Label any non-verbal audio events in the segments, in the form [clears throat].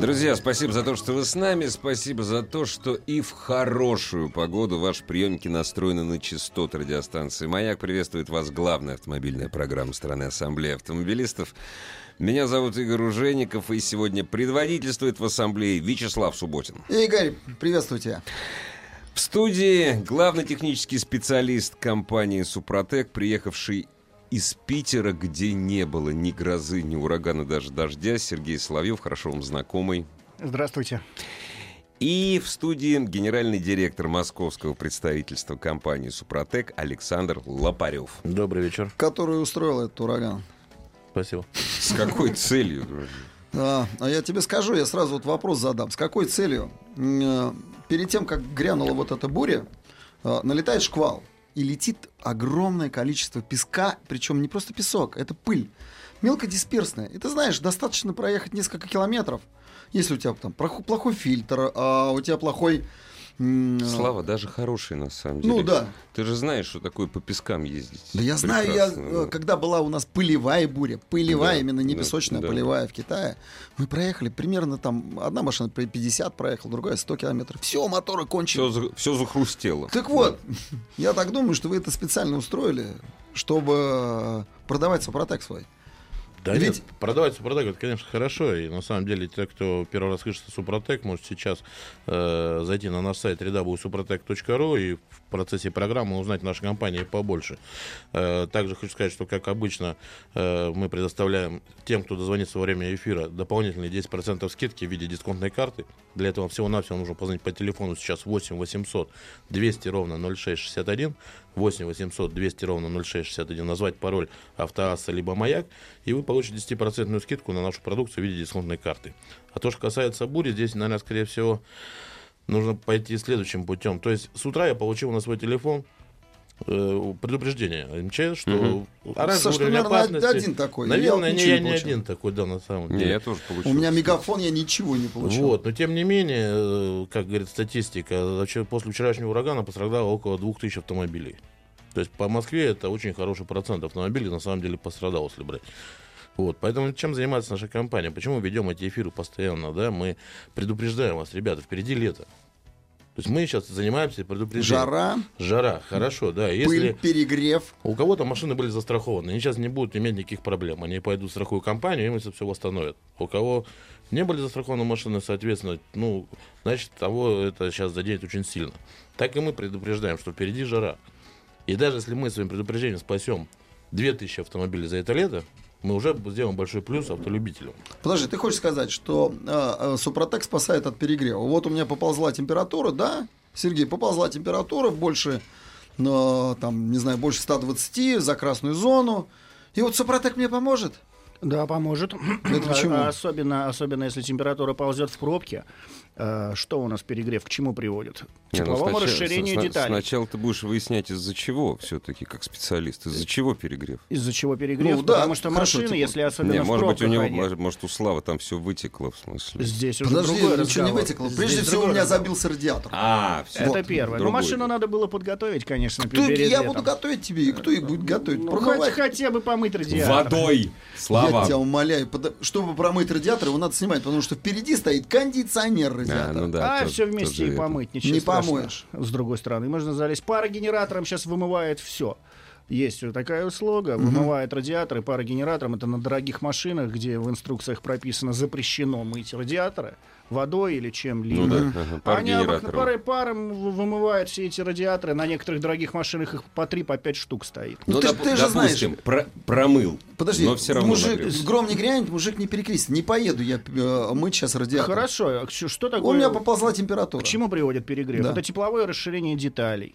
Друзья, спасибо за то, что вы с нами. Спасибо за то, что и в хорошую погоду ваши приемники настроены на частоты радиостанции «Маяк». Приветствует вас главная автомобильная программа страны Ассамблеи автомобилистов. Меня зовут Игорь Ужеников, и сегодня предводительствует в Ассамблее Вячеслав Субботин. Игорь, приветствую тебя. В студии главный технический специалист компании «Супротек», приехавший из Питера, где не было ни грозы, ни урагана, даже дождя, Сергей Соловьев, хорошо вам знакомый. Здравствуйте. И в студии генеральный директор московского представительства компании «Супротек» Александр Лопарев. Добрый вечер. Который устроил этот ураган. Спасибо. С какой целью? А, а я тебе скажу, я сразу вот вопрос задам. С какой целью? Э, перед тем, как грянула вот эта буря, э, налетает шквал и летит огромное количество песка, причем не просто песок, это пыль, мелкодисперсная. И ты знаешь, достаточно проехать несколько километров, если у тебя там плохой фильтр, а у тебя плохой Слава, даже хороший на самом деле. Ну да. Ты же знаешь, что такое по пескам ездить. Да я знаю, я, да. когда была у нас пылевая буря, пылевая, да, именно не да, песочная, да. пылевая в Китае, мы проехали примерно там, одна машина 50 проехала, другая 100 километров. Все, моторы кончили. Все, все захрустело. Так вот, [laughs] я так думаю, что вы это специально устроили, чтобы продавать Сопротек свой. Да Ведь... нет, продавать Супротек, это, конечно, хорошо. И на самом деле, те, кто первый раз слышит Супротек, может сейчас э, зайти на наш сайт www.suprotec.ru и в процессе программы узнать нашей компании побольше. Э, также хочу сказать, что, как обычно, э, мы предоставляем тем, кто дозвонится во время эфира, дополнительные 10% скидки в виде дисконтной карты. Для этого всего-навсего нужно позвонить по телефону сейчас 8 800 200 ровно 0661. 8 800 200 ровно 0661, назвать пароль автоасса либо маяк, и вы получите 10% скидку на нашу продукцию в виде дисконтной карты. А то, что касается бури, здесь, наверное, скорее всего, нужно пойти следующим путем. То есть с утра я получил на свой телефон э, предупреждение МЧС, что угу. раньше уровень опасности... один такой. Наверное, я, не, я не один такой, да, на самом деле. Не, я тоже получил. У меня мегафон, я ничего не получил. Вот, но тем не менее, э, как говорит статистика, после вчерашнего урагана пострадало около 2000 автомобилей. То есть по Москве это очень хороший процент автомобилей на самом деле пострадал, если брать. Вот, поэтому чем занимается наша компания? Почему ведем эти эфиры постоянно? Да? Мы предупреждаем вас, ребята, впереди лето. То есть мы сейчас занимаемся предупреждением. Жара. Жара, хорошо, да. Если Пыль, перегрев. У кого-то машины были застрахованы, они сейчас не будут иметь никаких проблем. Они пойдут в страховую компанию, им это все восстановят. У кого не были застрахованы машины, соответственно, ну, значит, того это сейчас заденет очень сильно. Так и мы предупреждаем, что впереди жара. И даже если мы своим предупреждением спасем 2000 автомобилей за это лето, мы уже сделаем большой плюс автолюбителям. Подожди, ты хочешь сказать, что э, Супротек спасает от перегрева? Вот у меня поползла температура, да, Сергей, поползла температура больше, э, там, не знаю, больше 120 за красную зону. И вот Супротек мне поможет? Да, поможет. Это почему? Особенно, особенно если температура ползет в пробке. Э, что у нас перегрев к чему приводит? К ну, тепловому сначала- расширению сна- деталей. Сначала ты будешь выяснять, из-за чего все-таки, как специалист, из-за чего перегрев. Из-за чего перегрев? Ну, да, Потому что хорошо, машины, типа- если особенно Не, в может быть, у него, они- может, у Славы там все вытекло, в смысле. Здесь уже Подожди, другой ничего не вытекло. Здесь Прежде всего, у меня разговор. забился радиатор. А, все. Это первое. Но другой. машину надо было подготовить, конечно, Кто- перед я летом. буду готовить тебе, и кто их будет готовить? Ну, хоть- хотя бы помыть радиатор. Водой! Слава! Я тебя умоляю, чтобы промыть радиатор, его надо снимать, потому что впереди стоит кондиционер А, радиатора. ну да, А, тот- все вместе же и помыть, ничего Не страшного. помоешь. С другой стороны, можно залезть. Парогенератором сейчас вымывает все. Есть вот такая услуга, вымывает радиаторы парогенератором. Это на дорогих машинах, где в инструкциях прописано запрещено мыть радиаторы водой или чем-либо. Ну да, ага, пар Они обыкновенно парой паром вымывают все эти радиаторы. На некоторых дорогих машинах их по 3 по 5 штук стоит. Ну, ты доп- ты же знаешь. допустим, про- промыл. Подожди, но все равно мужик, нагрел. гром не грянет, мужик не перекрестит. Не поеду я э, мыть сейчас радиатор. Хорошо, а что У такое? меня поползла температура. К чему приводит перегрев? Да. Это тепловое расширение деталей.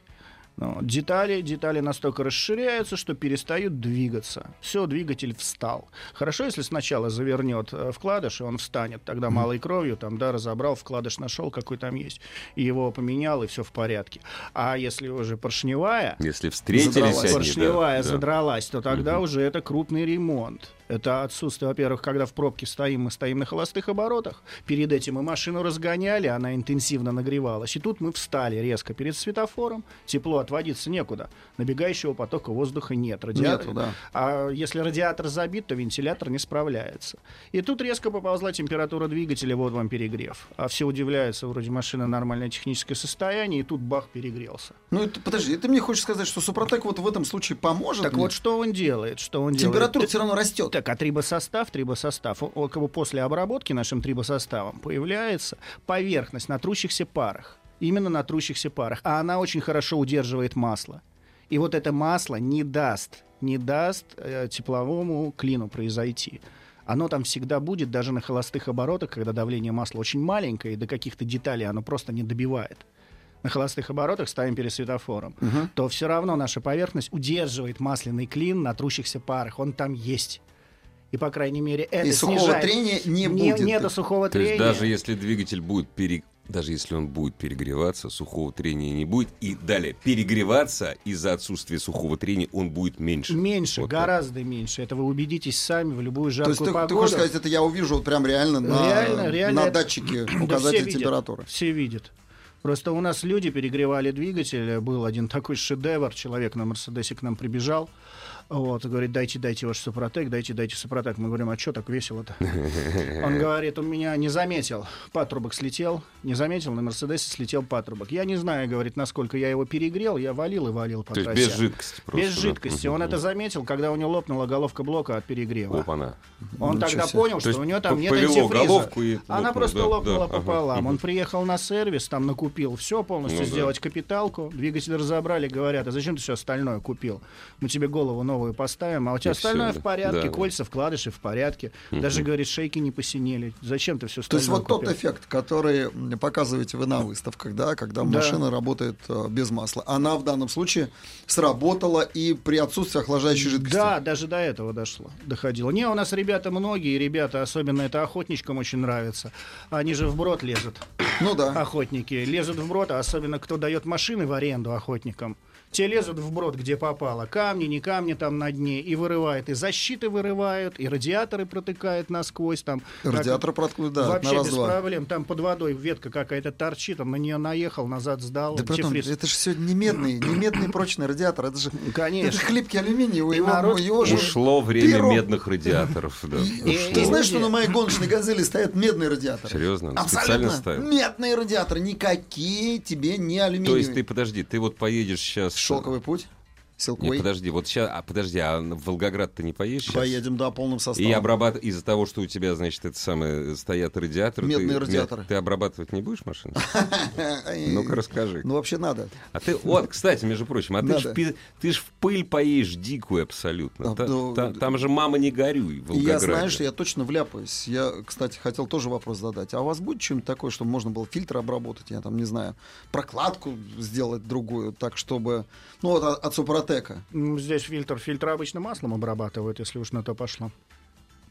Ну, детали, детали настолько расширяются, что перестают двигаться. Все, двигатель встал. Хорошо, если сначала завернет э, вкладыш, и он встанет, тогда малой кровью, там, да, разобрал, вкладыш нашел, какой там есть, и его поменял, и все в порядке. А если уже поршневая, Если встретились Задралась. они, да, поршневая да. задралась, то тогда уже это крупный ремонт. Это отсутствие, во-первых, когда в пробке стоим, мы стоим на холостых оборотах. Перед этим мы машину разгоняли, она интенсивно нагревалась. И тут мы встали резко перед светофором. Тепло отводиться некуда. Набегающего потока воздуха нет. Радиатор- Нету, да. А если радиатор забит, то вентилятор не справляется. И тут резко поползла температура двигателя, вот вам перегрев. А все удивляются, вроде машина нормальное техническое состояние, и тут бах, перегрелся. Ну, это, подожди, ты мне хочешь сказать, что Супротек вот в этом случае поможет Так мне? вот, что он делает? Что он Температура делает? все равно растет. Так, а трибосостав, трибосостав, о- о, как бы после обработки нашим трибосоставом появляется поверхность на трущихся парах. Именно на трущихся парах. А она очень хорошо удерживает масло. И вот это масло не даст, не даст э, тепловому клину произойти. Оно там всегда будет, даже на холостых оборотах, когда давление масла очень маленькое, и до каких-то деталей оно просто не добивает. На холостых оборотах ставим перед светофором, то все равно наша поверхность удерживает масляный клин на трущихся парах. Он там есть. И, по крайней мере, это И сухого снижает- трения не будет. Нету сухого То есть трения. даже если двигатель будет пере... даже если он будет перегреваться, сухого трения не будет. И далее, перегреваться из-за отсутствия сухого трения он будет меньше. Меньше, Вот так. гораздо меньше. Это вы убедитесь сами в любую То жаркую есть ты, ты погоду. хочешь сказать, это я увижу вот прям реально на, Реально, реально на это- датчике [clears throat] Да указатель все видят, температуры. Все видят. Просто у нас люди перегревали двигатель. Был один такой шедевр. Человек на Мерседесе к нам прибежал. Вот, говорит, дайте, дайте ваш Супротек, дайте, дайте Супротек. Мы говорим, а что так весело-то? [laughs] Он говорит, он меня не заметил. Патрубок слетел. Не заметил, на Мерседесе слетел патрубок. Я не знаю, говорит, насколько я его перегрел. Я валил и валил по То есть трассе. без жидкости просто. Без да? жидкости. Он это заметил, когда у него лопнула головка блока от перегрева. Опа-на. Он Ничего тогда себе. понял, То что у него там нет антифриза. головку и Она лопнула, просто да, лопнула да, ага. пополам. Мгм. Он приехал на сервис, там накупил все, полностью Ну да. сделать капиталку. Двигатель разобрали, говорят, а зачем ты все остальное купил? Мы тебе голову новую поставим, а у тебя остальное да. в порядке, Да, да. кольца, вкладыши в порядке. Даже, говорит, шейки не посинели. Зачем ты все То есть вот тот купил? эффект, который показываете вы на выставках, да, когда машина работает э, без масла, она в данном случае сработала и при отсутствии охлаждающей жидкости. Да, даже до этого дошло, доходило. Не, у нас ребята многие, ребята, особенно это охотничкам очень нравится. Они же вброд лезут. Ну да. охотники лезут в брод, а особенно кто дает машины в аренду охотникам. Те лезут в брод, где попало. Камни, не камни там на дне. И вырывают. И защиты вырывают, и радиаторы протыкают насквозь. Там, как- Радиатор проткнут, да, Вообще на без раз-два. проблем. Там под водой ветка какая-то торчит, он на нее наехал, назад сдал. Да потом, это же все не медный, не медный прочный радиатор, это же Конечно. это же хлипкий алюминиевый, И его, народ- его же... Ушло время перо- медных радиаторов. да. И- Ты и знаешь, что на моей гоночной газели стоят медные радиаторы? Серьезно? Специально Абсолютно медные радиаторы, никакие тебе не То алюминиевые. есть ты, подожди, ты вот поедешь сейчас... Шелковый путь, Не, Силквей. подожди, вот сейчас, а подожди, а в Волгоград ты не поедешь щас? Поедем, да, полным составом. И обрабат... из-за того, что у тебя, значит, это самое, стоят радиаторы. Медные ты, радиаторы. Ты обрабатывать не будешь машину? [laughs] Ну-ка расскажи. Ну, вообще надо. А ты, вот, кстати, между прочим, а ты ж, в пыль поедешь дикую абсолютно. А, ну, та- там же мама не горюй в я знаю, что я точно вляпаюсь. Я, кстати, хотел тоже вопрос задать. А у вас будет что-нибудь такое, чтобы можно было фильтр обработать? Я там, не знаю, прокладку сделать другую, так чтобы... Ну, вот от, от Супротека. М, Здесь фильтр. Фильтр обычно маслом обрабатывают, если уж на то пошло.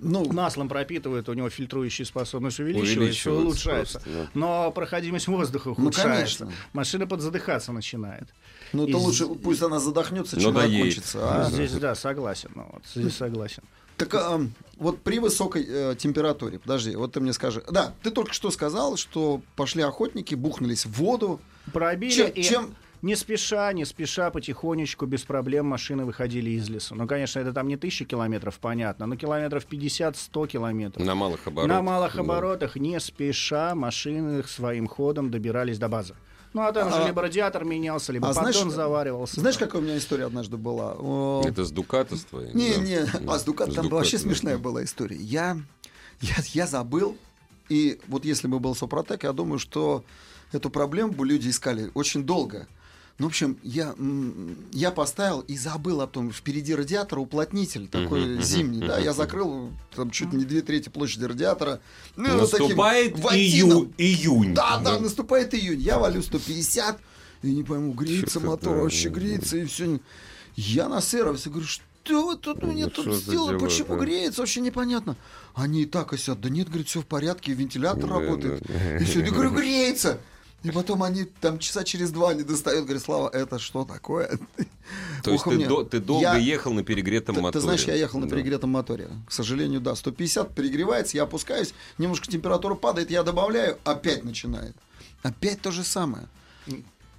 Ну, Маслом пропитывают, у него фильтрующая способность увеличивается, Увеличивается улучшается. просто, да. Но проходимость воздуха Ну, ухудшается. конечно. Машина подзадыхаться начинает. ну то лучше пусть она задохнется, Ну, чем доедет. закончится. а? Здесь, да, согласен. ну вот, здесь согласен. Так а, вот при высокой э, температуре, подожди, вот ты мне скажи. Да, ты только что сказал, что пошли охотники, бухнулись в воду. Пробили Чем- и чем- не спеша, не спеша, потихонечку, без проблем машины выходили из леса. Ну, конечно, это там не тысячи километров, понятно, но километров 50-100 километров. На малых оборотах. На малых да. оборотах, не спеша, машины своим ходом добирались до базы. Ну, а там А- же либо радиатор менялся, либо а поддон знаешь- заваривался. Знаешь, какая у меня история однажды была? О, Это с Дуката с твоей? Не, да? не, а с Дукат С там Дуката, вообще да. смешная была история. Я, я, я забыл, и вот если бы был Супротек, я думаю, что эту проблему бы люди искали очень долго. Ну, в общем, я, я поставил и забыл о том, впереди радиатора уплотнитель такой мгм, зимний, да, мгм, я закрыл там чуть не две трети площади радиатора. Ну, таким Наступает ватином. ию- июнь. Да, да, наступает июнь. Я валю 150, И не пойму, греется мотор, да, вообще да, греется, и все. Я на сервисе говорю, что вы тут мне Ну, тут что сделали, дела, почему да? греется, вообще непонятно. Они и так осят, да нет, говорит, все в порядке, вентилятор Да, работает. да. И все, я говорю, греется. И потом они там часа через два не достают, говорят, Слава, это что такое? То есть ты, до- ты долго Я- ехал на перегретом Ты, ты моторе. знаешь, я ехал на Да. перегретом моторе. К сожалению, да. 150 перегревается, я опускаюсь, немножко температура падает, я добавляю, опять начинает. Опять то же самое.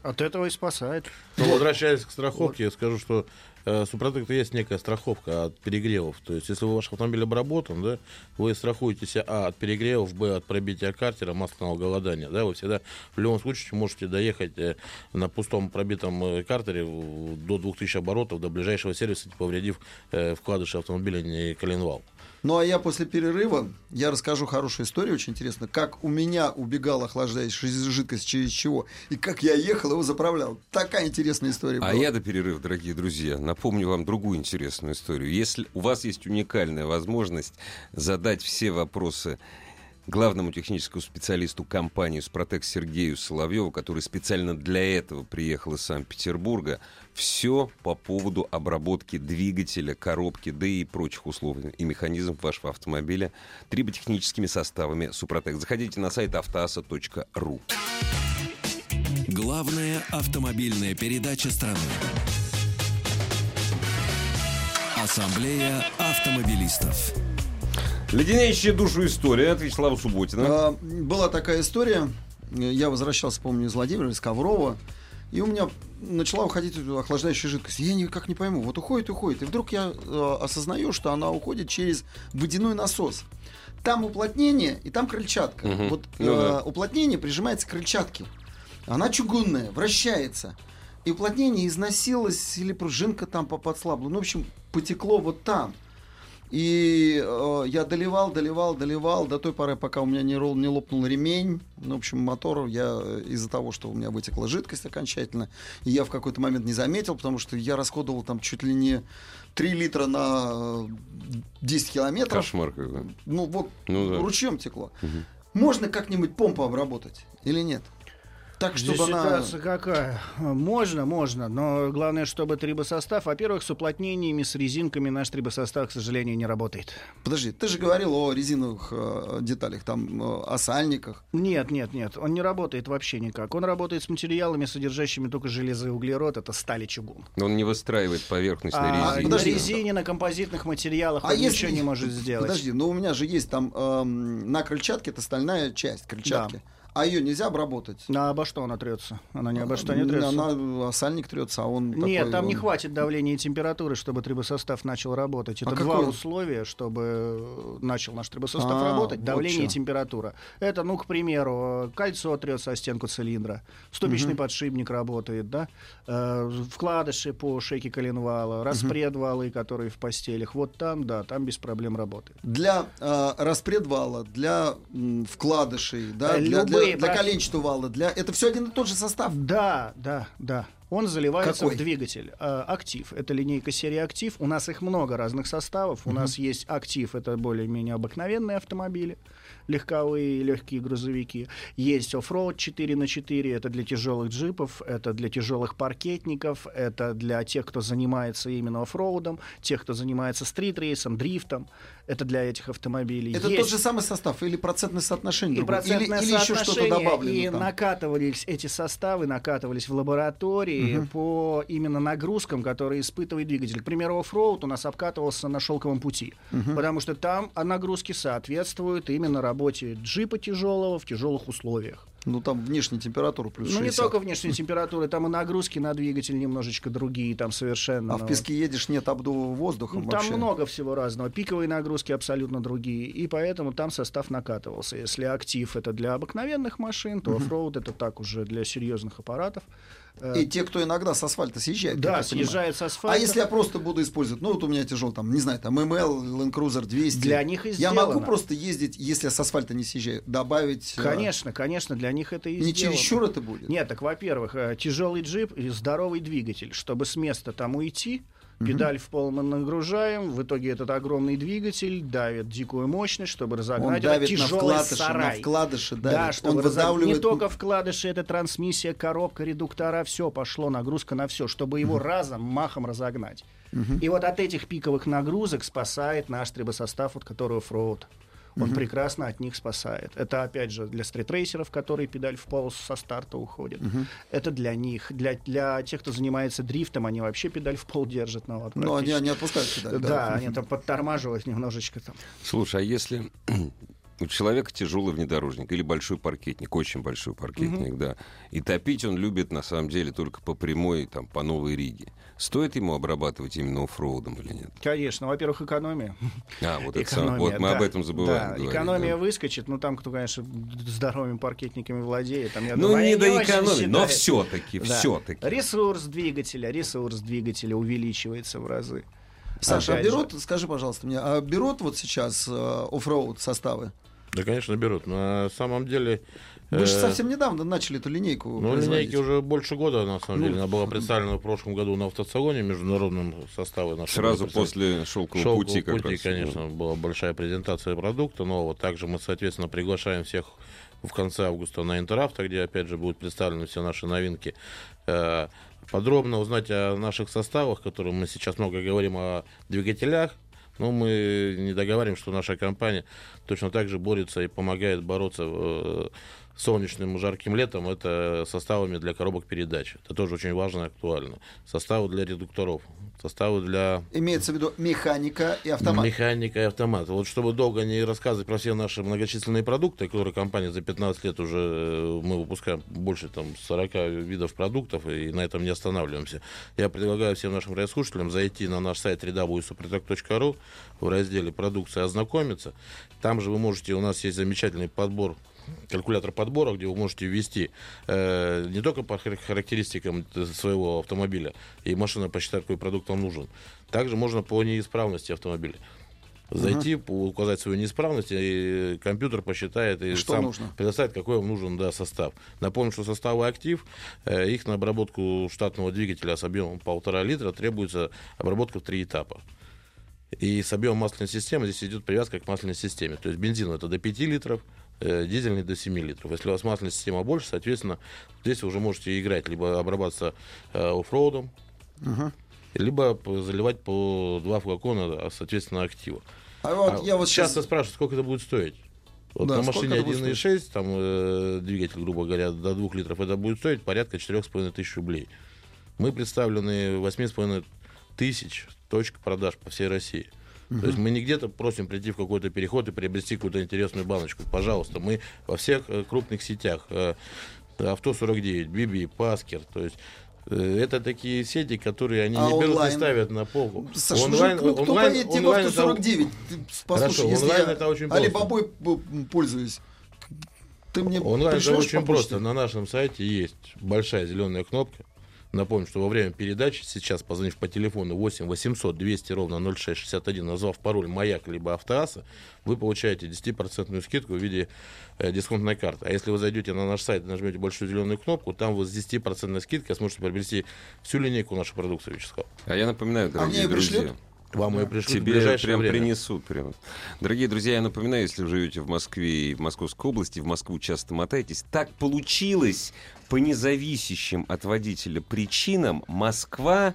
От этого и спасает. Но возвращаясь к страховке, я скажу, что э, Супротек есть некая страховка от перегревов. То есть, если ваш автомобиль обработан, да, вы страхуетесь а от перегревов, б от пробития картера, масляного голодания. Да, вы всегда в любом случае можете доехать э, на пустом пробитом э, картере в- до 2000 оборотов до ближайшего сервиса, не повредив э, вкладыши автомобиля не коленвал. Ну а я после перерыва, я расскажу хорошую историю, очень интересно, как у меня убегала охлаждающая жидкость через чего, и как я ехал его заправлял. Такая интересная история была. А я до перерыва, дорогие друзья, напомню вам другую интересную историю. Если у вас есть уникальная возможность задать все вопросы главному техническому специалисту компании «Супротек» Сергею Соловьеву, который специально для этого приехал из Санкт-Петербурга, все по поводу обработки двигателя, коробки, да и прочих условий и механизмов вашего автомобиля триботехническими составами «Супротек». Заходите на сайт автоаса.ру. Главная автомобильная передача страны. Ассамблея автомобилистов. Леденящая душу история от Вячеслава Субботина. А, была такая история. Я возвращался, помню, из Владимира, из Коврова. И у меня начала уходить охлаждающая жидкость. Я никак не пойму. Вот уходит, уходит. И вдруг я э, осознаю, что она уходит через водяной насос. Там уплотнение, и там крыльчатка. Мгм. Вот Ну э, да. уплотнение прижимается к крыльчатке. Она чугунная, вращается. И уплотнение износилось, или пружинка там по- подслабла. Ну, в общем, потекло вот там. И э, я доливал, доливал, доливал до той поры, пока у меня не, рол- не лопнул ремень. Ну, в общем, мотор я э, из-за того, что у меня вытекла жидкость окончательно, и я в какой-то момент не заметил, потому что я расходовал там чуть ли не 3 литра на э, 10 километров. Кошмар какой. Ну, вот Ну да. ручьем текло. Можно как-нибудь помпу обработать или нет? Так, Здесь чтобы она... ситуация какая? Можно, можно, но главное, чтобы трибосостав, во-первых, с уплотнениями, с резинками наш трибосостав, к сожалению, не работает. Подожди, ты же говорил о резиновых э, деталях, там, э, о сальниках. Нет, нет, нет, он не работает вообще никак. Он работает с материалами, содержащими только железо и углерод, это сталь и чугун. Он не выстраивает поверхность на А резине. на Подожди. резине, на композитных материалах А он если- ничего не может сделать. Подожди, но у меня же есть там эм, на крыльчатке это стальная часть крыльчатки. А ее нельзя обработать. На обо что она трется? Она ни обо что не М, трется. Она, а сальник трется, а он Нет, такой, там не он- хватит давления и температуры, чтобы трибосостав начал работать. Это А два какой? условия, чтобы э, начал наш трибосостав А, работать. вот Давление и чё. температура. Это, ну, к примеру, кольцо трется о стенку цилиндра, ступичный подшипник работает, да, э, вкладыши по шейке коленвала, распред валы, которые в постелях. Вот там, да, там без проблем работает. Для э, распредвала, для м, вкладышей, да, Э, для, для, для коленчатого вала, для... это все один и тот же состав. Да, да, да. Он заливается Какой? в двигатель. Э, актив. Это линейка серии актив. У нас их много разных составов. У нас есть актив. Это более-менее обыкновенные автомобили. Легковые легкие грузовики. Есть оффроуд 4 на 4 Это для тяжелых джипов. Это для тяжелых паркетников. Это для тех, кто занимается именно оффроудом. Тех, кто занимается стрит-рейсом, дрифтом. Это для этих автомобилей. Это Есть тот же самый состав или процентное соотношение и другое? процентное или, или еще что-то соотношение, добавлено и там? накатывались эти составы, накатывались в лаборатории по именно нагрузкам, которые испытывает двигатель. К примеру, оффроуд у нас обкатывался на шелковом пути, потому что там а, нагрузки соответствуют именно работе джипа тяжелого в тяжелых условиях. Ну там внешняя температура плюс Ну, не 60. только внешней температуры, там и нагрузки на двигатель немножечко другие, там совершенно. А в песке едешь, нет обдува воздуха ну, там много всего разного. Пиковые нагрузки абсолютно другие. И поэтому там состав накатывался. Если актив это для обыкновенных машин, то оффроуд это так уже для серьезных аппаратов. Э, И те, кто иногда с асфальта съезжает. да, съезжает с А асфальта. если я просто буду использовать, ну вот у меня тяжелый, там, не знаю, там ML, Land Cruiser 200. Для них и Я могу сделано. просто ездить, если я с асфальта не съезжаю, добавить... э, Конечно, конечно, для них это и Не сделано. чересчур это будет? Нет, так, во-первых, э, тяжелый джип и здоровый двигатель. Чтобы с места там уйти, Педаль в пол мы нагружаем, в итоге этот огромный двигатель давит дикую мощность, чтобы разогнать Он давит этот на тяжелый вкладыши, сарай. на вкладыши давит. Да, чтобы Он разог- выдавливает... не только вкладыши, это трансмиссия, коробка, редуктора, все пошло, нагрузка на все, чтобы его разом, махом разогнать. И вот от этих пиковых нагрузок спасает наш трибосостав, вот который оффроуд. Он прекрасно от них спасает. Это, опять же, для стритрейсеров, которые педаль в пол со старта уходят. Это для них. Для, для тех, кто занимается дрифтом, они вообще педаль в пол держат. Ну, вот, Но они практически. не отпускают педаль. Да, они там подтормаживают немножечко там. Слушай, а если у человека тяжелый внедорожник или большой паркетник, очень большой паркетник, да, и топить он любит на самом деле только по прямой, там, по Новой Риге. Стоит ему обрабатывать именно оффроудом или нет? Конечно, во-первых, экономия. А, вот, это самое- вот мы да, об этом забываем. Да, говорить, экономия да. выскочит, ну там, кто, конечно, здоровыми паркетниками владеет. Там, я Ну, думаю, не до очень экономии, но все-таки, Да. все-таки. Ресурс двигателя, ресурс двигателя увеличивается в разы. Саша, а Опять же. берут, скажи, пожалуйста мне, а берут вот сейчас э, оффроуд составы? Да, конечно, берут. На самом деле... Вы же э, совсем недавно начали эту линейку Ну, линейки уже больше года, на самом Ну, деле. Она была представлена в прошлом году на автосалоне международном составе. нашего Сразу после шелкового Шелкового пути, как пути, раз. конечно, была большая презентация продукта нового. Также мы, соответственно, приглашаем всех в конце августа на Интеравто, где, опять же, будут представлены все наши новинки. Э, Подробно узнать о наших составах, которые мы сейчас много говорим о двигателях. Но мы не договариваем, что наша компания точно так же борется и помогает бороться э, солнечным жарким летом. Это составами для коробок передач. Это тоже очень важно и актуально. Составы для редукторов, составы для Имеется в виду механика и автомат. Механика и автомат. Вот чтобы долго не рассказывать про все наши многочисленные продукты, которые компания за 15 лет уже э, мы выпускаем больше там 40 видов продуктов и на этом не останавливаемся. Я предлагаю всем нашим радиослушателям зайти на наш сайт www.suprotec.ru в разделе продукция ознакомиться. Там же вы можете, у нас есть замечательный подбор калькулятор подбора, где вы можете ввести э, не только по хар- характеристикам своего автомобиля, и машина посчитает, какой продукт вам нужен. Также можно по неисправности автомобиля. Зайти, по- указать свою неисправность, и компьютер посчитает и Что сам нужно? предоставит, какой вам нужен да, состав. Напомню, что составы актив, э, их на обработку штатного двигателя с объемом полтора литра требуется обработка в три этапа. И с объемом масляной системы здесь идет привязка к масляной системе. То есть бензин это до 5 литров, дизельный до 7 литров. Если у вас масляная система больше, соответственно, здесь вы уже можете играть, либо обрабатываться э, оффроудом, либо п- заливать по два флакона, а, соответственно, актива. А вот А я вот часто сейчас... спрашивают, сколько это будет стоить. Вот Да, на машине это будет 1.6, там э, двигатель, грубо говоря, до 2 литров, это будет стоить порядка 4,5 тысяч рублей. Мы представлены 8,5 тысяч точек продаж по всей России. То есть мы не где-то просим прийти в какой-то переход и приобрести какую-то интересную баночку. Пожалуйста, мы во всех э, крупных сетях. э, Авто 49, Биби, Паскер. То есть э, это такие сети, которые они А не берут онлайн? и ставят на полку. Саша, Онлайн- ну, кто онлайн- поедет в онлайн это- 49? Ты Послушай, Хорошо, если онлайн я это очень просто. Алибабой пользуюсь, ты мне Онлайн это очень просто. На нашем сайте есть большая зеленая кнопка. Напомню, что во время передачи, сейчас позвонив по телефону 8 800 200 ровно 0661, назвав пароль «Маяк» либо «Автоаса», вы получаете 10% скидку в виде э, дисконтной карты. А если вы зайдете на наш сайт и нажмете большую зеленую кнопку, там вы с 10% скидкой сможете приобрести всю линейку нашей продукции, Вячеслав. А я напоминаю, дорогие мне друзья. пришлют? Вам ее пришлют в Тебе ближайшее прям время. принесут. Прям. Дорогие друзья, я напоминаю, если вы живете в Москве и в Московской области, в Москву часто мотаетесь, так получилось по независящим от водителя причинам Москва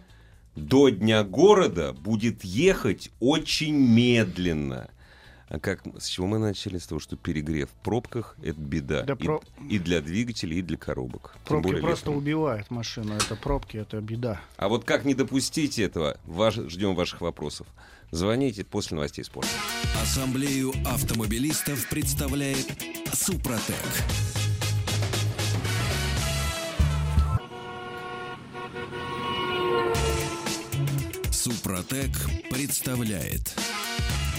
до Дня города будет ехать очень медленно. А как, с чего мы начали? С того, что перегрев в пробках — это беда. Да и, про- и для двигателей, и для коробок. Пробки более просто летом. убивают машину. Это пробки, это беда. А вот как не допустить этого? Ваш- ждем ваших вопросов. Звоните после новостей спорта. Ассамблею автомобилистов представляет Супротек. Супротек представляет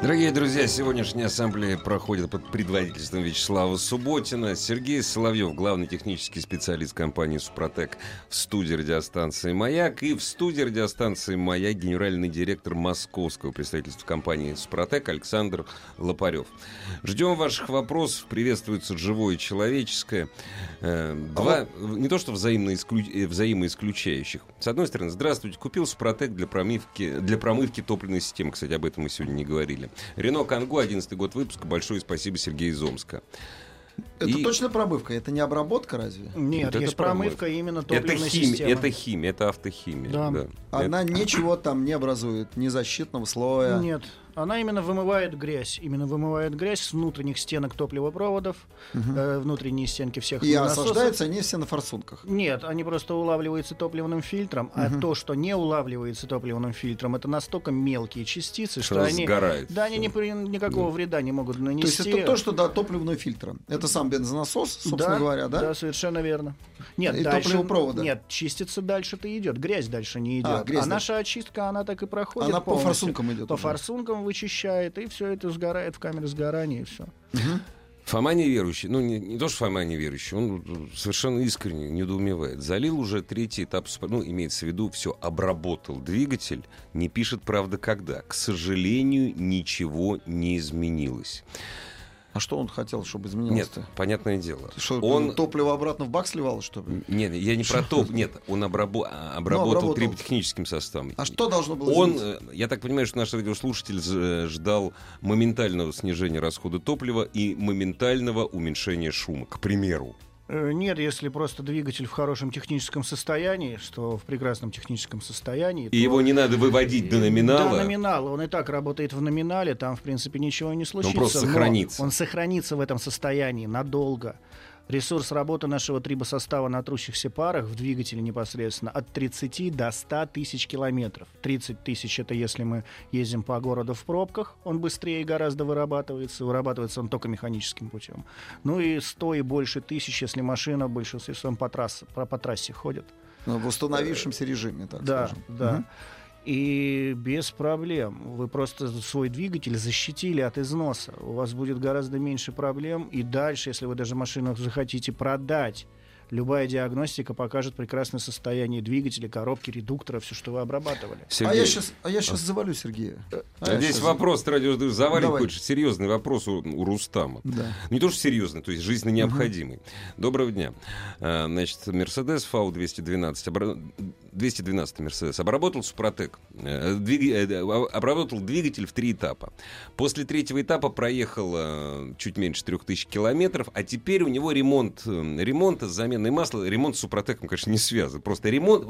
Дорогие друзья, сегодняшняя ассамблея проходит под предводительством Вячеслава Субботина. Сергей Соловьев, главный технический специалист компании «Супротек» в студии радиостанции «Маяк». И в студии радиостанции «Маяк» генеральный директор московского представительства компании «Супротек» Александр Лопарев. Ждем ваших вопросов. Приветствуется живое и человеческое. Э, Два, не то что взаимоисключ... э, взаимоисключающих. С одной стороны, здравствуйте, купил «Супротек» для промывки, для промывки топливной системы. Кстати, об этом мы сегодня не говорили. Рено Кангу, 11 год выпуска. Большое спасибо, Сергей из Омска. Это И- точно пробывка, это не обработка разве? Нет, Вот это есть промывка именно Это топливной химия, системы. это химия, это автохимия. Да. да. Она ничего там не образует, ни защитного слоя. Нет, она именно вымывает грязь. Именно вымывает грязь с внутренних стенок топливопроводов, э, внутренние стенки всех И насосов. осаждаются они все на форсунках. Нет, они просто улавливаются топливным фильтром, а то, что не улавливается топливным фильтром, это настолько мелкие частицы, что, Что они, да, они ни при- никакого вреда не могут То нанести. есть это то, что до топливного фильтра. Это сам бензонасос, собственно да, говоря, да? Да, совершенно верно. Нет, И дальше, топливопровода. Нет, чистится дальше-то идет, грязь дальше не идет. А, А, наша очистка, она так и проходит. Она по полностью. форсункам идет По уже. форсункам вычищает, и все это сгорает в камере сгорания, и все. Фома неверующий, ну не, не то, что Фома неверующий, он совершенно искренне недоумевает. Залил уже третий этап, ну, имеется в виду, все, обработал двигатель, не пишет, правда, когда. К сожалению, ничего не изменилось. А что он хотел, чтобы Нет, изменилось-то? понятное дело. Что, он... топливо обратно в бак сливало, что ли? Нет, я не про топ, нет, он обрабо- обработал обработал. триботехническим составом. А что должно было Он, измениться? э, я так понимаю, что наш радиослушатель з- ждал моментального снижения расхода топлива и моментального уменьшения шума, к примеру. Э, Нет, если просто двигатель в хорошем техническом состоянии, что в прекрасном техническом состоянии. И то- его не надо выводить до номинала. Да, номинал. Он и так работает в номинале, там, в принципе, ничего не случится. просто но сохранится. Он сохранится в этом состоянии надолго. Ресурс работы нашего трибосостава на трущихся парах в двигателе непосредственно от 30 до 100 тысяч километров. 30 тысяч это если мы ездим по городу в пробках, он быстрее гораздо вырабатывается. Вырабатывается он только механическим путем. Ну и 100 и больше тысяч, если машина больше средством по трассе, по, по трассе ходит. Ну, В установившемся режиме, так Да, скажем. да. Мгм. И без проблем. Вы просто свой двигатель защитили от износа. У вас будет гораздо меньше проблем. И дальше, если вы даже машину захотите продать, любая диагностика покажет прекрасное состояние двигателя, коробки, редуктора, все, что вы обрабатывали. А Сергей, я сейчас, а я сейчас завалю Сергея. А я здесь щас- вопрос, радио заваривать Давай. хочешь, серьезный вопрос у, у Рустама. Да. Не то, что серьезный, то есть жизненно необходимый. Доброго дня. А, Значит, Мерседес ФАУ 212, обра- 212 Мерседес, обработал Супротек, э, э, а- обработал двигатель в три этапа. После третьего этапа проехал э, чуть меньше 3000 километров, а теперь у него ремонт, э, ремонт с заменой масла, ремонт с Супротеком, конечно, не связан, просто ремонт,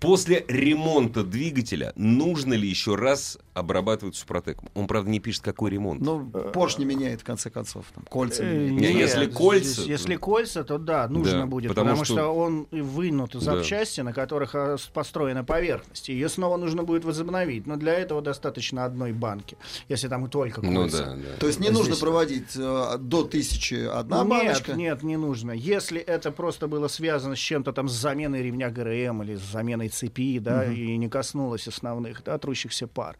После ремонта двигателя нужно ли еще раз обрабатывать Супротеком? Он, правда, не пишет, какой ремонт. Ну, поршни меняет, в конце концов. Там, кольца Э, меняет. Не, нет, если кольца, здесь- то- Если кольца, то да, нужно Да, будет, потому потому, что- что... он вынут запчасти, на которых с- построена поверхность. Ее снова нужно будет возобновить. Но для этого достаточно одной банки, если там только Ну кольца. да, да. То есть не Здесь- нужно проводить э, до тысячи одна нет, баночка? нет, не нужно. Если это просто было связано с чем-то там с заменой ремня ГРМ или с заменой цепи, да, и не коснулось основных, да, трущихся пар,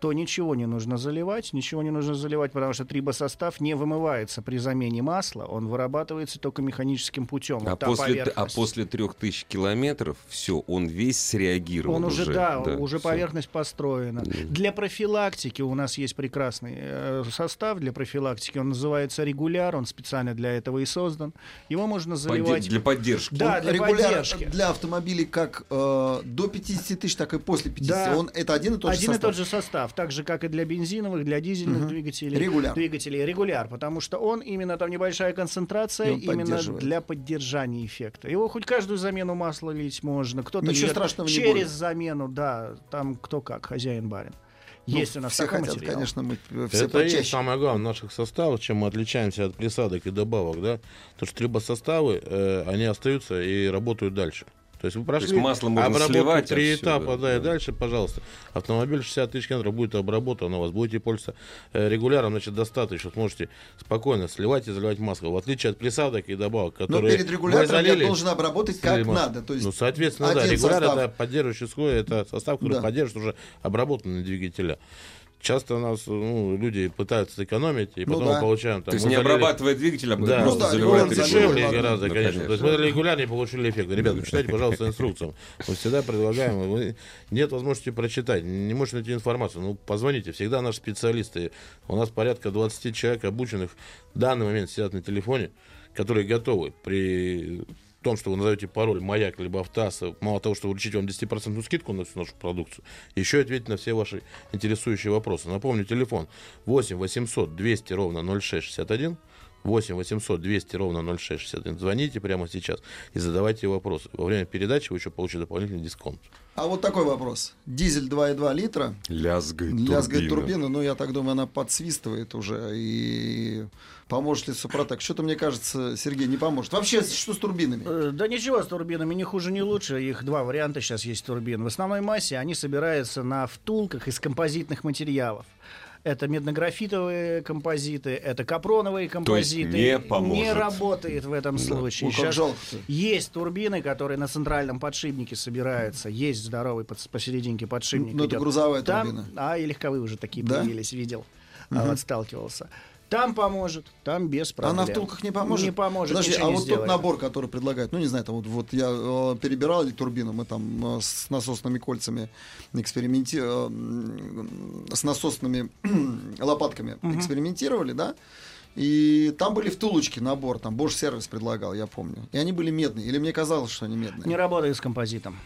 то ничего не нужно заливать, ничего не нужно заливать, потому что трибосостав не вымывается при замене масла, он вырабатывается только механическим путем. А Вот после, а после трех тысяч километров все, он весь среагировал. Он уже, да, уже всё. поверхность построена. Для профилактики у нас есть прекрасный э, состав для профилактики. Он называется регуляр, он специально для этого и создан. Его можно Подде- заливать. Для поддержки. Да, Он для регуляр поддержки. для автомобилей как э, до 50 тысяч, так и после 50. Да. Он, это один и тот Один же и состав. тот же состав, так же, как и для бензиновых, для дизельных двигателей. Регуляр. Двигателей регуляр, потому что он именно там небольшая концентрация, именно для поддержания эффекта. Его хоть каждую замену масла лить можно, кто-то Ничего льет страшного не через будет. замену, да, там кто как, хозяин барин. Есть Ну, у нас все хотят, материал. конечно, мы все Это и есть почаще. самое главное в наших составах, чем мы отличаемся от присадок и добавок, да, то что трибосоставы, э, они остаются и работают дальше. То есть вы прошли есть масло можно обработку сливать три отсюда, этапа, да, да. и дальше, пожалуйста. Автомобиль 60 тысяч километров будет обработан у вас, будете пользоваться э, регулярно, значит, достаточно, сможете спокойно сливать и заливать масло. В отличие от присадок и добавок, Но которые перед вы регулятором я залили, должен обработать как слили надо. То есть ну, соответственно, да, регуляр состав. это поддерживающий слой, это состав, который Да. поддерживает уже обработанные двигателя. Часто у нас ну, люди пытаются экономить, и Ну потом да. мы получаем... Там, То есть не залили- обрабатывая двигатель, а да, просто Ну да, заливает он дешевле гораздо, Да, конечно. То есть мы регулярно получили эффект. Ребята, почитайте, пожалуйста, инструкцию. Мы всегда предлагаем. Вы- Нет возможности прочитать, не можете найти информацию. Ну, позвоните. Всегда наши специалисты. У нас порядка 20 человек обученных в данный момент сидят на телефоне, которые готовы при том, что вы назовете пароль «Маяк» либо «Автоаса», мало того, что вручить вам 10% скидку на всю нашу продукцию, еще и ответить на все ваши интересующие вопросы. Напомню, телефон 8 800 200 ровно 0661, 8 800 200 ровно 0661. Звоните прямо сейчас и задавайте вопросы. Во время передачи вы еще получите дополнительный дисконт. А вот такой вопрос. Дизель 2,2 литра. Лязгает Лязгает турбина. турбина, ну, я так думаю, она подсвистывает уже. И поможет ли Супротек? Что-то, мне кажется, Сергей, не поможет. Вообще, что с турбинами? Э, Да ничего с турбинами, ни хуже, ни лучше. Их два варианта сейчас есть турбин. В основной массе они собираются на втулках из композитных материалов. Это меднографитовые композиты, это капроновые композиты. не поможет. работает в этом случае. Ой, как Щас жалко-то. есть турбины, которые на центральном подшипнике собираются. Есть здоровый под- посерединке подшипник. Ну, это грузовая Там, турбина. А, и легковые уже такие Да? появились, видел. А вот сталкивался. Там поможет, там без А проблем. на втулках не поможет? Не поможет, Подожди, а вот тот набор, который предлагают, ну не знаю, там вот, вот я э, перебирал турбину, мы там э, с насосными кольцами эксперименти... э, с насосными [clears throat] лопатками экспериментировали, да? И там были втулочки, набор, там Bosch сервис предлагал, я помню. И они были медные, или мне казалось, что они медные. Не работает с композитом.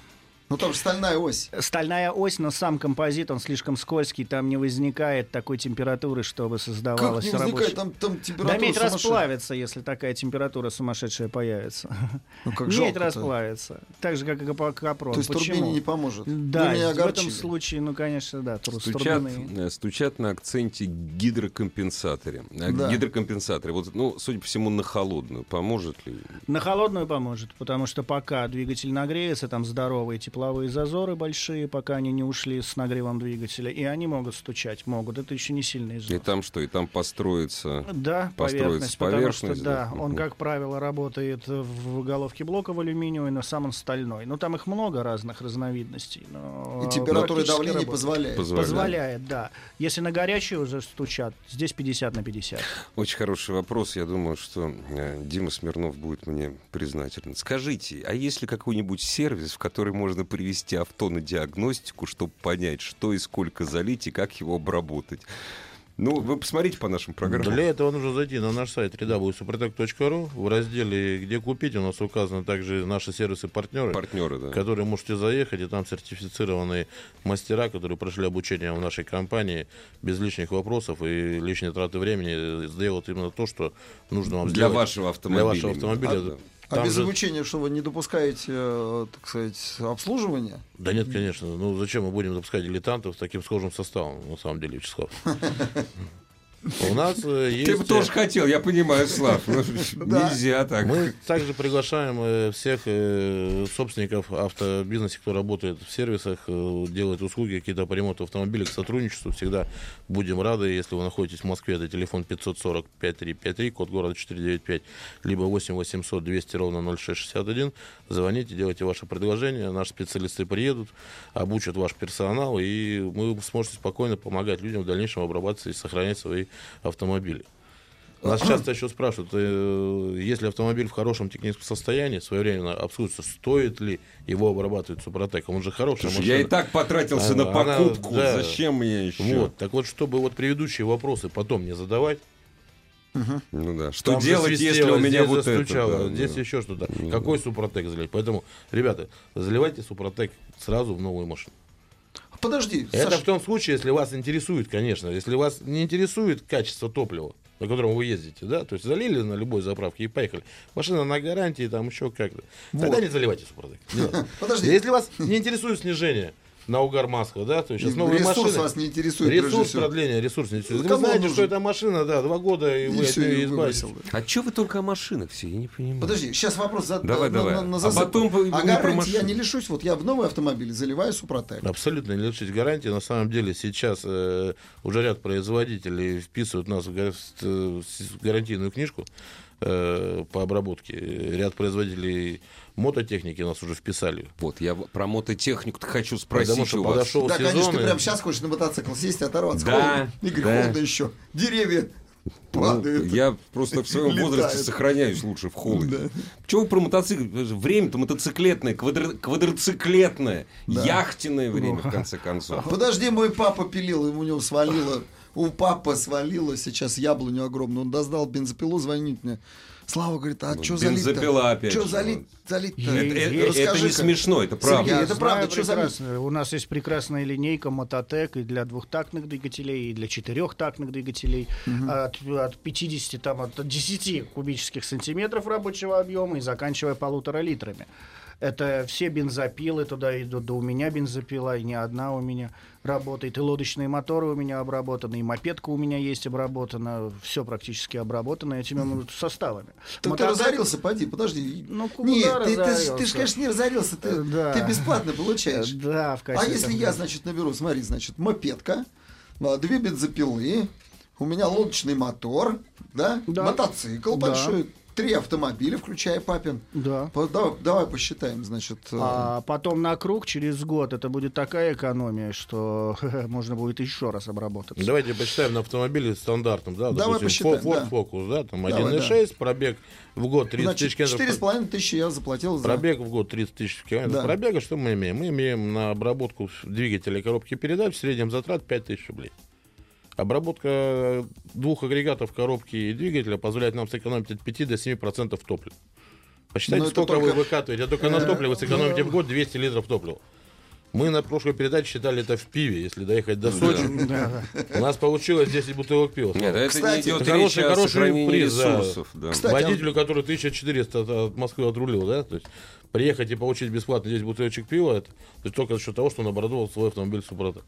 Ну там же стальная ось. Стальная ось, но сам композит, он слишком скользкий, там не возникает такой температуры, чтобы Как создавалась не рабочая... возникает, там, там Да температура медь сумасшедшая. расплавится, если такая температура сумасшедшая появится. Ну как медь жалко-то. расплавится. Так же, как и кап- капрон. То есть Почему? турбине не поможет. Да, в этом случае, ну, конечно, да, тур- Стучат, э, стучат на акценте гидрокомпенсаторе. А Да. Гидрокомпенсаторе. Вот, ну, судя по всему, на холодную. Поможет ли? На холодную поможет, потому что пока двигатель нагреется, там здоровые тепловые зазоры большие, пока они не ушли с нагревом двигателя, и они могут стучать, могут. Это еще не сильный И износ. там что? И там построится... Да, построится поверхность, потому поверхность, что да, да. он, как правило, работает в головке блока в алюминиевой, но сам он стальной. Ну, там их много разных разновидностей. Но И температура и практически давление работает. позволяет. Позволяет. Позволяет, да. Если на горячую уже стучат, здесь 50 на 50. Очень хороший вопрос. Я думаю, что э, Дима Смирнов будет мне признателен. Скажите, а есть ли какой-нибудь сервис, в который можно привести авто на диагностику, чтобы понять, что и сколько залить и как его обработать? Ну, вы посмотрите по нашим программам. Для этого нужно зайти на наш сайт www.suprotec.ru. В разделе «Где купить» у нас указаны также наши сервисы-партнеры. Партнеры, да. которые можете заехать, и там сертифицированные мастера, которые прошли обучение в нашей компании без лишних вопросов и лишней траты времени, сделают именно то, что нужно вам Для сделать. вашего автомобиля. Для вашего автомобиля. А, да. А без же- обучения, что вы не допускаете, э, так сказать, обслуживания? Да нет, конечно. Ну зачем мы будем допускать дилетантов с таким схожим составом, на самом деле, Вячеслав? [laughs] У нас э, есть... Ты бы тоже хотел, я понимаю, Слав. Ну. [laughs] Нельзя так. Мы также приглашаем э, всех э, собственников автобизнеса, кто работает в сервисах, э, делает услуги какие-то по ремонту автомобилей к сотрудничеству. Всегда будем рады, если вы находитесь в Москве, это телефон 540 5353, код города 495, либо 8 800 200 ровно 0661. Звоните, делайте ваше предложение, наши специалисты приедут, обучат ваш персонал, и вы сможете спокойно помогать людям в дальнейшем обрабатывать и сохранять свои автомобили. Нас часто еще спрашивают, э, если автомобиль в хорошем техническом состоянии, своевременно обслуживается, стоит ли его обрабатывать Супротеком? Он же хороший. Слушай, я и так потратился на Она- покупку. да. Зачем мне еще? Вот, так вот, чтобы вот предыдущие вопросы потом не задавать, Ну да. Что там делать, если у меня здесь вот застучало, это? да, здесь да. еще что-то. Какой Супротек залить? Поэтому, ребята, заливайте Супротек сразу в новую машину. Подожди, Это Саш, в том случае, если вас интересует, конечно. Если вас не интересует качество топлива, на котором вы ездите, да, то есть залили на любой заправке и поехали. Машина на гарантии, там еще как-то. Тогда не заливайте Супротек. [laughs] Подожди. Если вас не интересует снижение на угар масло, да? То есть сейчас новые ресурс машины. вас не интересует, Ресурс продления, ресурс не интересует. Ну, Вы знаете, нужен? что эта машина, да, два года, и И вы от все, нее и избавитесь. А что вы только о машинах все? Я не понимаю. Подожди, сейчас вопрос за, Давай, на, давай. на- на А засыпку. потом вы- а гарантии я не лишусь. Вот я в новый автомобиль заливаю Супротек. Абсолютно не лишить гарантии. На самом деле сейчас э, уже ряд производителей вписывают нас в га- в, с- гарантийную книжку э, по обработке. Ряд производителей мототехники нас уже вписали. Вот, я про мототехнику хочу спросить Потому что у вас. подошел Да, сезон. конечно, ты и- прямо сейчас хочешь на мотоцикл сесть и оторваться. Да, Холодно. Игорь, да. холодно еще. Деревья Ну, падают. я просто в своем Летают. возрасте сохраняюсь лучше в холоде. Чего вы про мотоцикл? Время-то мотоциклетное, квадро- квадроциклетное, яхтенное время, в конце концов. Подожди, мой папа пилил, ему у него свалило. У папы свалило сейчас яблоню огромную. Он доздал бензопилу, звонит мне. Слава говорит, а что залить бензопила опять Что залить? залить Это, это- это не смешно, это правда. Сергей, Я это правда, что залить? У нас есть прекрасная линейка Мототек и для двухтактных двигателей, и для четырехтактных двигателей. От, от 50, там, от 10 кубических сантиметров рабочего объема и заканчивая полутора литрами. Это все бензопилы туда идут, да у меня бензопила, и не одна у меня работает, и лодочные моторы у меня обработаны, и мопедка у меня есть обработана, все практически обработано этими составами. Так ты Мототек- разорился, поди, подожди. Ну, куда Нет, ты, ты, ты, разорился? ж, конечно, не разорился, ты, Да. ты бесплатно получаешь. [laughs] Да, в А качестве если там- я, значит, наберу, смотри, значит, мопедка, а, две бензопилы, у меня лодочный мотор, да, Да. мотоцикл Да. большой, три автомобиля, включая папин. Да. По- Давай, давай посчитаем, значит. э, А потом на круг через год это будет такая экономия, что [laughs] можно будет еще раз обработать. Давайте посчитаем на автомобиле стандартном, да, Давай допустим, посчитаем, Ford да. Focus, да, там Давай, 1.6, пробег в год 30 Значит, тысяч километров. четыре с половиной тысячи я заплатил за... Пробег в год 30 тысяч километров. Да. Пробега что мы имеем? Мы имеем на обработку двигателя и коробки передач в среднем затрат 5 тысяч рублей. Обработка двух агрегатов коробки и двигателя позволяет нам сэкономить от 5 до 7 процентов топлива. Посчитайте, Но это сколько только- вы выкатываете. А только на Э, топливо сэкономите ну- в год 200 литров топлива. Мы на прошлой передаче считали это в пиве, если доехать до Сочи. Да. У нас получилось 10 бутылок пива. Нет, это Кстати, не идет хороший- хороший приз, ресурсов. да. Кстати, Водителю, который 1400 от- от Москвы отрулил, да, то есть приехать и получить бесплатно здесь бутылочек пива, это, то есть только за счет того, что он оборудовал свой автомобиль Супротек.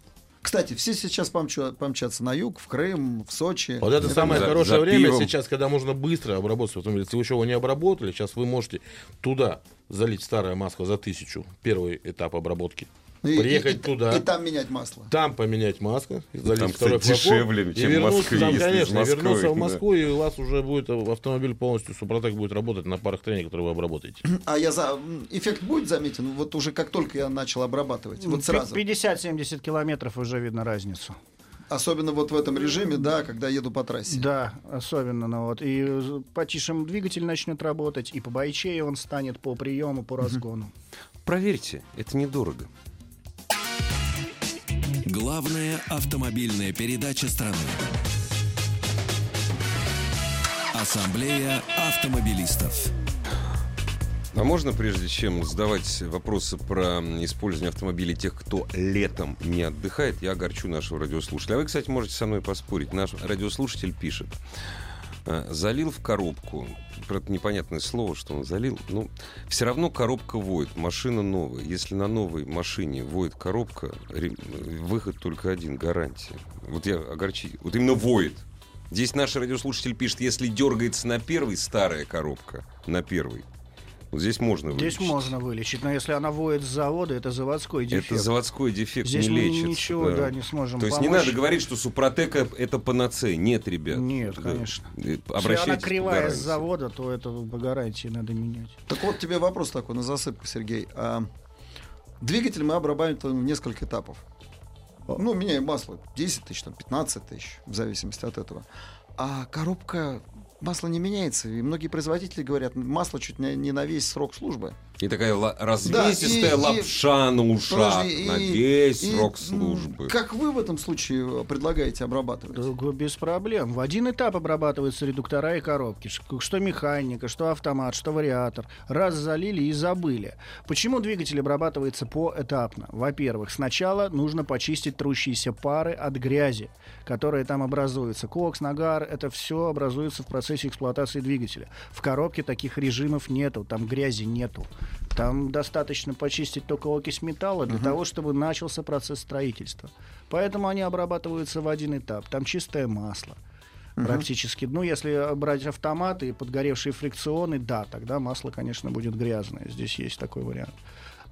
Кстати, все сейчас помчу- помчатся на юг, в Крым, в Сочи. Вот это самое за- хорошее за время пивом. сейчас, когда можно быстро обработать автомобиль. Если вы еще его не обработали, сейчас вы можете туда залить старое масло за тысячу, первый этап обработки. И- приехать и- и- туда. И там менять масло. Там поменять масло, залить Там, второй кстати, флакон, дешевле, и чем в вернуться, Москве, там, конечно, Москвы, вернуться в да. Москву, и у вас уже будет автомобиль полностью, Супротек будет работать на парах трения, которые вы обработаете. А я за эффект будет заметен, вот уже как только я начал обрабатывать, вот сразу. 50-70 километров уже видно разницу. Особенно вот в этом режиме, да, когда еду по трассе. Да, особенно. Ну, вот, и потише двигатель начнет работать, и по бойчее он станет по приему, по разгону. Проверьте, это недорого. Главная автомобильная передача страны. Ассамблея автомобилистов. А можно, прежде чем задавать вопросы про использование автомобилей тех, кто летом не отдыхает, я огорчу нашего радиослушателя. А вы, кстати, можете со мной поспорить. Наш радиослушатель пишет. Э, Залил в коробку. Правда, непонятное слово, что он залил. Ну, все равно коробка воет. Машина новая. Если на новой машине воет коробка, выход только один. Гарантия. Вот я огорчи. Вот именно воет. Здесь наш радиослушатель пишет, если дергается на первый старая коробка, на первый, вот здесь можно Здесь вылечить. можно вылечить, но если она воет с завода, это заводской дефект. Это заводской дефект Здесь не мы лечится. ничего, да, не сможем То есть не надо говорить, что Супротека это панацея. Нет, ребят. Нет, Да. конечно. Э, Если Обращайтесь она кривая с завода, то это по гарантии надо менять. Так вот тебе вопрос такой на засыпку, Сергей. А, двигатель мы обрабатываем в несколько этапов. Ну, меняем масло 10 тысяч, там, 15 тысяч, в зависимости от этого. А коробка масло не меняется. И многие производители говорят, масло чуть не, на весь срок службы. И такая развесистая Да, и- и- лапша на ушах Подожди, на и- весь и, срок службы. Как вы в этом случае предлагаете обрабатывать? Да, Без проблем. В один этап обрабатываются редуктора и коробки. Что механика, что автомат, что вариатор. Раз залили и забыли. Почему двигатель обрабатывается поэтапно? Во-первых, сначала нужно почистить трущиеся пары от грязи, которые там образуются. Кокс, нагар, это все образуется в процессе эксплуатации двигателя. В коробке таких режимов нету, там грязи нету. Там достаточно почистить только окись металла для того, чтобы начался процесс строительства. Поэтому они обрабатываются в один этап. Там чистое масло. Практически. Ну, если брать автоматы и подгоревшие фрикционы, да, тогда масло, конечно, будет грязное. Здесь есть такой вариант.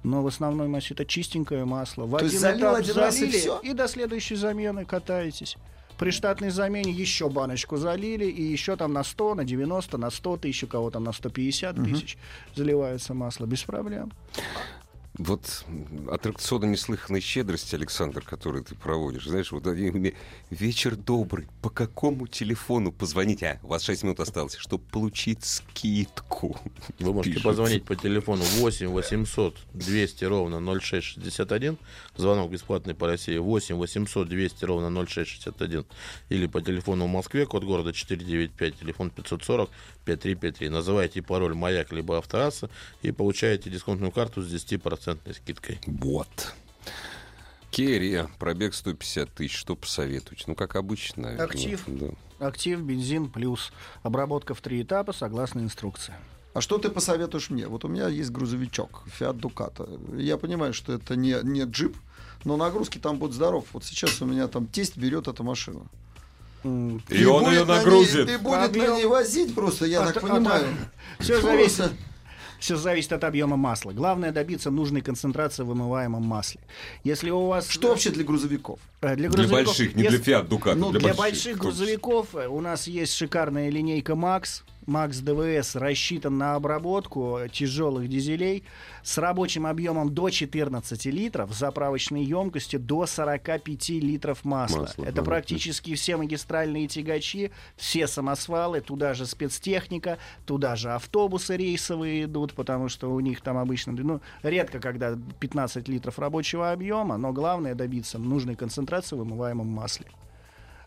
Но в основной массе это чистенькое масло. В То есть один залил этап один раз и залили, всё? и до следующей замены катаетесь. При штатной замене еще баночку залили, и еще там на 100, на 90, на 100 тысяч, у кого там на 150 тысяч заливается масло. Без проблем. Вот м, аттракцион неслыханной щедрости, Александр, который ты проводишь. Знаешь, вот они мне вечер добрый. По какому телефону позвонить? А, у вас 6 минут осталось, чтобы получить скидку. Вы можете Пишут. позвонить по телефону 8 800 200 ровно 0661. Звонок бесплатный по России 8 800 200 ровно 0661. Или по телефону в Москве, код города 495, телефон 540 5353. Называйте пароль «Маяк» либо «Автоасса» и получаете дисконтную карту с 10% скидкой. Вот. Керри, пробег 150 тысяч, что посоветуете? Ну, как обычно. Актив. Да. Актив, бензин плюс обработка в три этапа согласно инструкции. А что ты посоветуешь мне? Вот у меня есть грузовичок Fiat Ducato. Я понимаю, что это не, не джип, но нагрузки там будут здоров. Вот сейчас у меня там тесть берет эту машину. М, И он ее на нагрузит. ней- Ты будет Проблем- на ней возить просто, я А так а понимаю. Все зависит. Все зависит от объема масла. Главное добиться нужной концентрации в вымываемом масле. Если у вас Что вообще для грузовиков? э, для, Для грузовиков- больших, не если- для Fiat Ducato, Ну, для, для, больших. больших грузовиков э, у нас есть шикарная линейка Max. Max DVS рассчитан на обработку тяжелых дизелей с рабочим объемом до 14 литров, заправочной емкостью до 45 литров масла. Масла, Это ага. практически все магистральные тягачи, все самосвалы, туда же спецтехника, туда же автобусы рейсовые идут, потому что у них там обычно, ну, редко, когда 15 литров рабочего объема, но главное добиться нужной концентрации в вымываемом масле.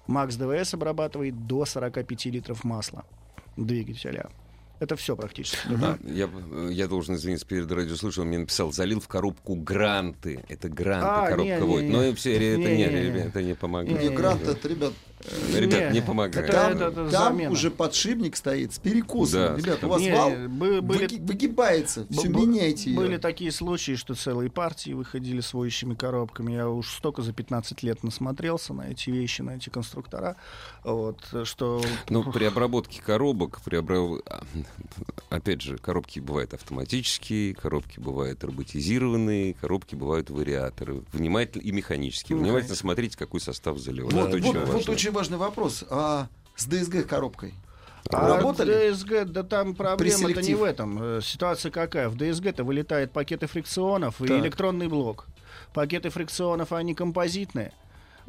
Макс ДВС обрабатывает до 45 литров масла двигателя. Это все практически. А, Я, я должен извиниться перед радиослушателем. Мне написал, залил в коробку гранты. Это гранты, А, коробка не, не, не. Но все, это Не, не, не, не. это не помогает. Где грант это, ребят, Ребят, не Не, помогает. это- там, это- это там замена. уже подшипник стоит с перекосом. Да. Ребят, у вас Не, вал бы- были- выги- выгибается. Все Б- б- меняйте Были ее. такие случаи, что целые партии выходили с воющими коробками. Я уж столько за 15 лет насмотрелся на эти вещи, на эти конструктора, вот, что... Ну, при обработке коробок, при обра- а, опять же, коробки бывают автоматические, коробки бывают роботизированные, коробки бывают вариаторы. Внимательно и механические. Ну, Внимательно смотрите, какой состав заливать. Вот, это вот- очень вот важно. Очень важный вопрос. А с ДСГ коробкой? А Работали? ДСГ, да там проблема-то не в этом. Э, Ситуация какая? В ДСГ-то вылетают пакеты фрикционов и Так. электронный блок. Пакеты фрикционов, они композитные.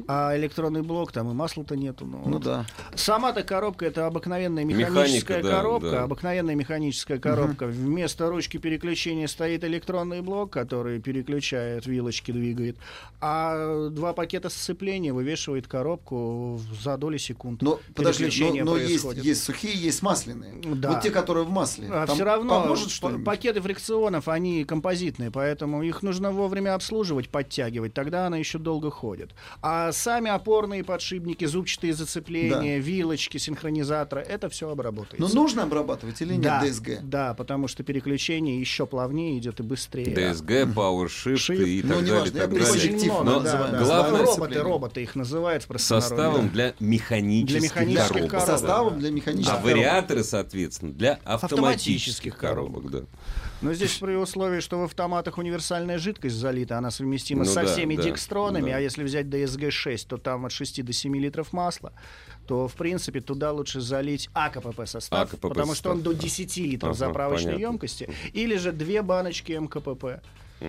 А электронный блок, там и масла-то нету. Ну, Ну вот. да. Сама-то коробка это обыкновенная Механика, механическая да, коробка. да. Обыкновенная механическая коробка. Вместо ручки переключения стоит электронный блок, который переключает, вилочки двигает. А два пакета сцепления вывешивает коробку за доли секунд. Но подожди, Переключение но, но есть, происходит. есть сухие, есть масляные. Да. Вот те, которые в масле. А Там все равно поможет что-нибудь? пакеты фрикционов, они композитные, поэтому их нужно вовремя обслуживать, подтягивать, тогда она еще долго ходит. А сами опорные подшипники, зубчатые зацепления, вилочки, синхронизаторы, это все Но обработается. нужно обрабатывать или нет да, ДСГ? Да, потому что переключение еще плавнее идет и быстрее. DSG, PowerShift Shift. и Ну, так далее. неважно, я так далее. Много, Но да, да. главное- роботы, роботы их называют в. Составом Да. для механических, Для механических коробок. коробок. Составом для механических А коробок. вариаторы, соответственно, для автоматических Автоматических коробок. Да. Но здесь при условии, что в автоматах универсальная жидкость залита, она совместима Ну со да, всеми да, декстронами, да. а если взять DSG-6, то там от 6 до 7 литров масла, то, в принципе, туда лучше залить АКПП состав, АКПП потому что он состав, до 10 литров Ага, заправочной понятно. емкости, или же две баночки МКПП.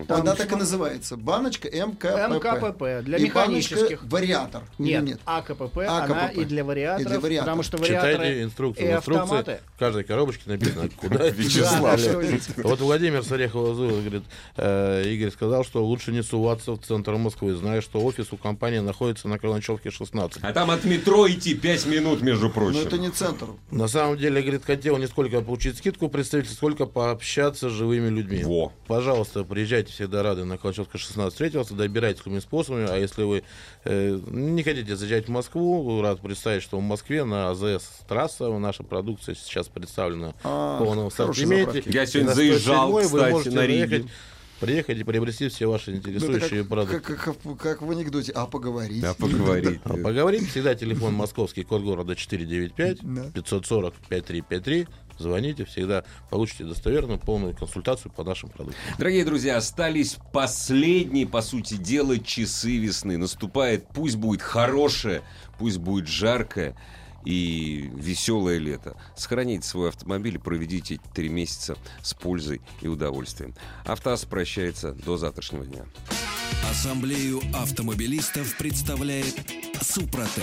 Там Она так и называется. Баночка МКПП. МКПП для И механических. баночка вариатор. Нет, нет? АКПП, АКПП. она и для вариаторов, И для вариаторов. потому что вариаторы Читайте инструкцию. и автоматы. в каждой коробочке написано, [laughs] куда Вячеслав. Вот Владимир Сарехова говорит, э, Игорь сказал, что лучше не суваться в центр Москвы, зная, что офис у компании находится на Каланчевке 16. А там от метро идти 5 минут, между Но прочим. это не центр. На самом деле, говорит, хотел не сколько получить скидку представитель, сколько пообщаться с живыми людьми. Во. Пожалуйста, приезжайте Приезжайте, всегда рады на Холчевска 16 встретился, добирайтесь любыми способами. А если вы э, не хотите заезжать в Москву, рад представить, что в Москве на АЗС трасса наша продукция сейчас представлена А, в полном ассортименте. Я сегодня На заезжал, 107 вы кстати, можете на Риге. Приехать и приобрести все ваши Ну, интересующие как, продукты. как, как- как в анекдоте. А поговорить. Да, поговорить. А, Поговорим. Всегда телефон московский, код города 495 Да. 540 5353. Звоните, всегда получите достоверную полную консультацию по нашим продуктам. Дорогие друзья, остались последние, по сути дела, часы весны. Наступает, пусть будет хорошее, пусть будет жаркое и веселое лето. Сохраните свой автомобиль и проведите эти три месяца с пользой и удовольствием. Автоаз прощается до завтрашнего дня. Ассамблею автомобилистов представляет Супротек.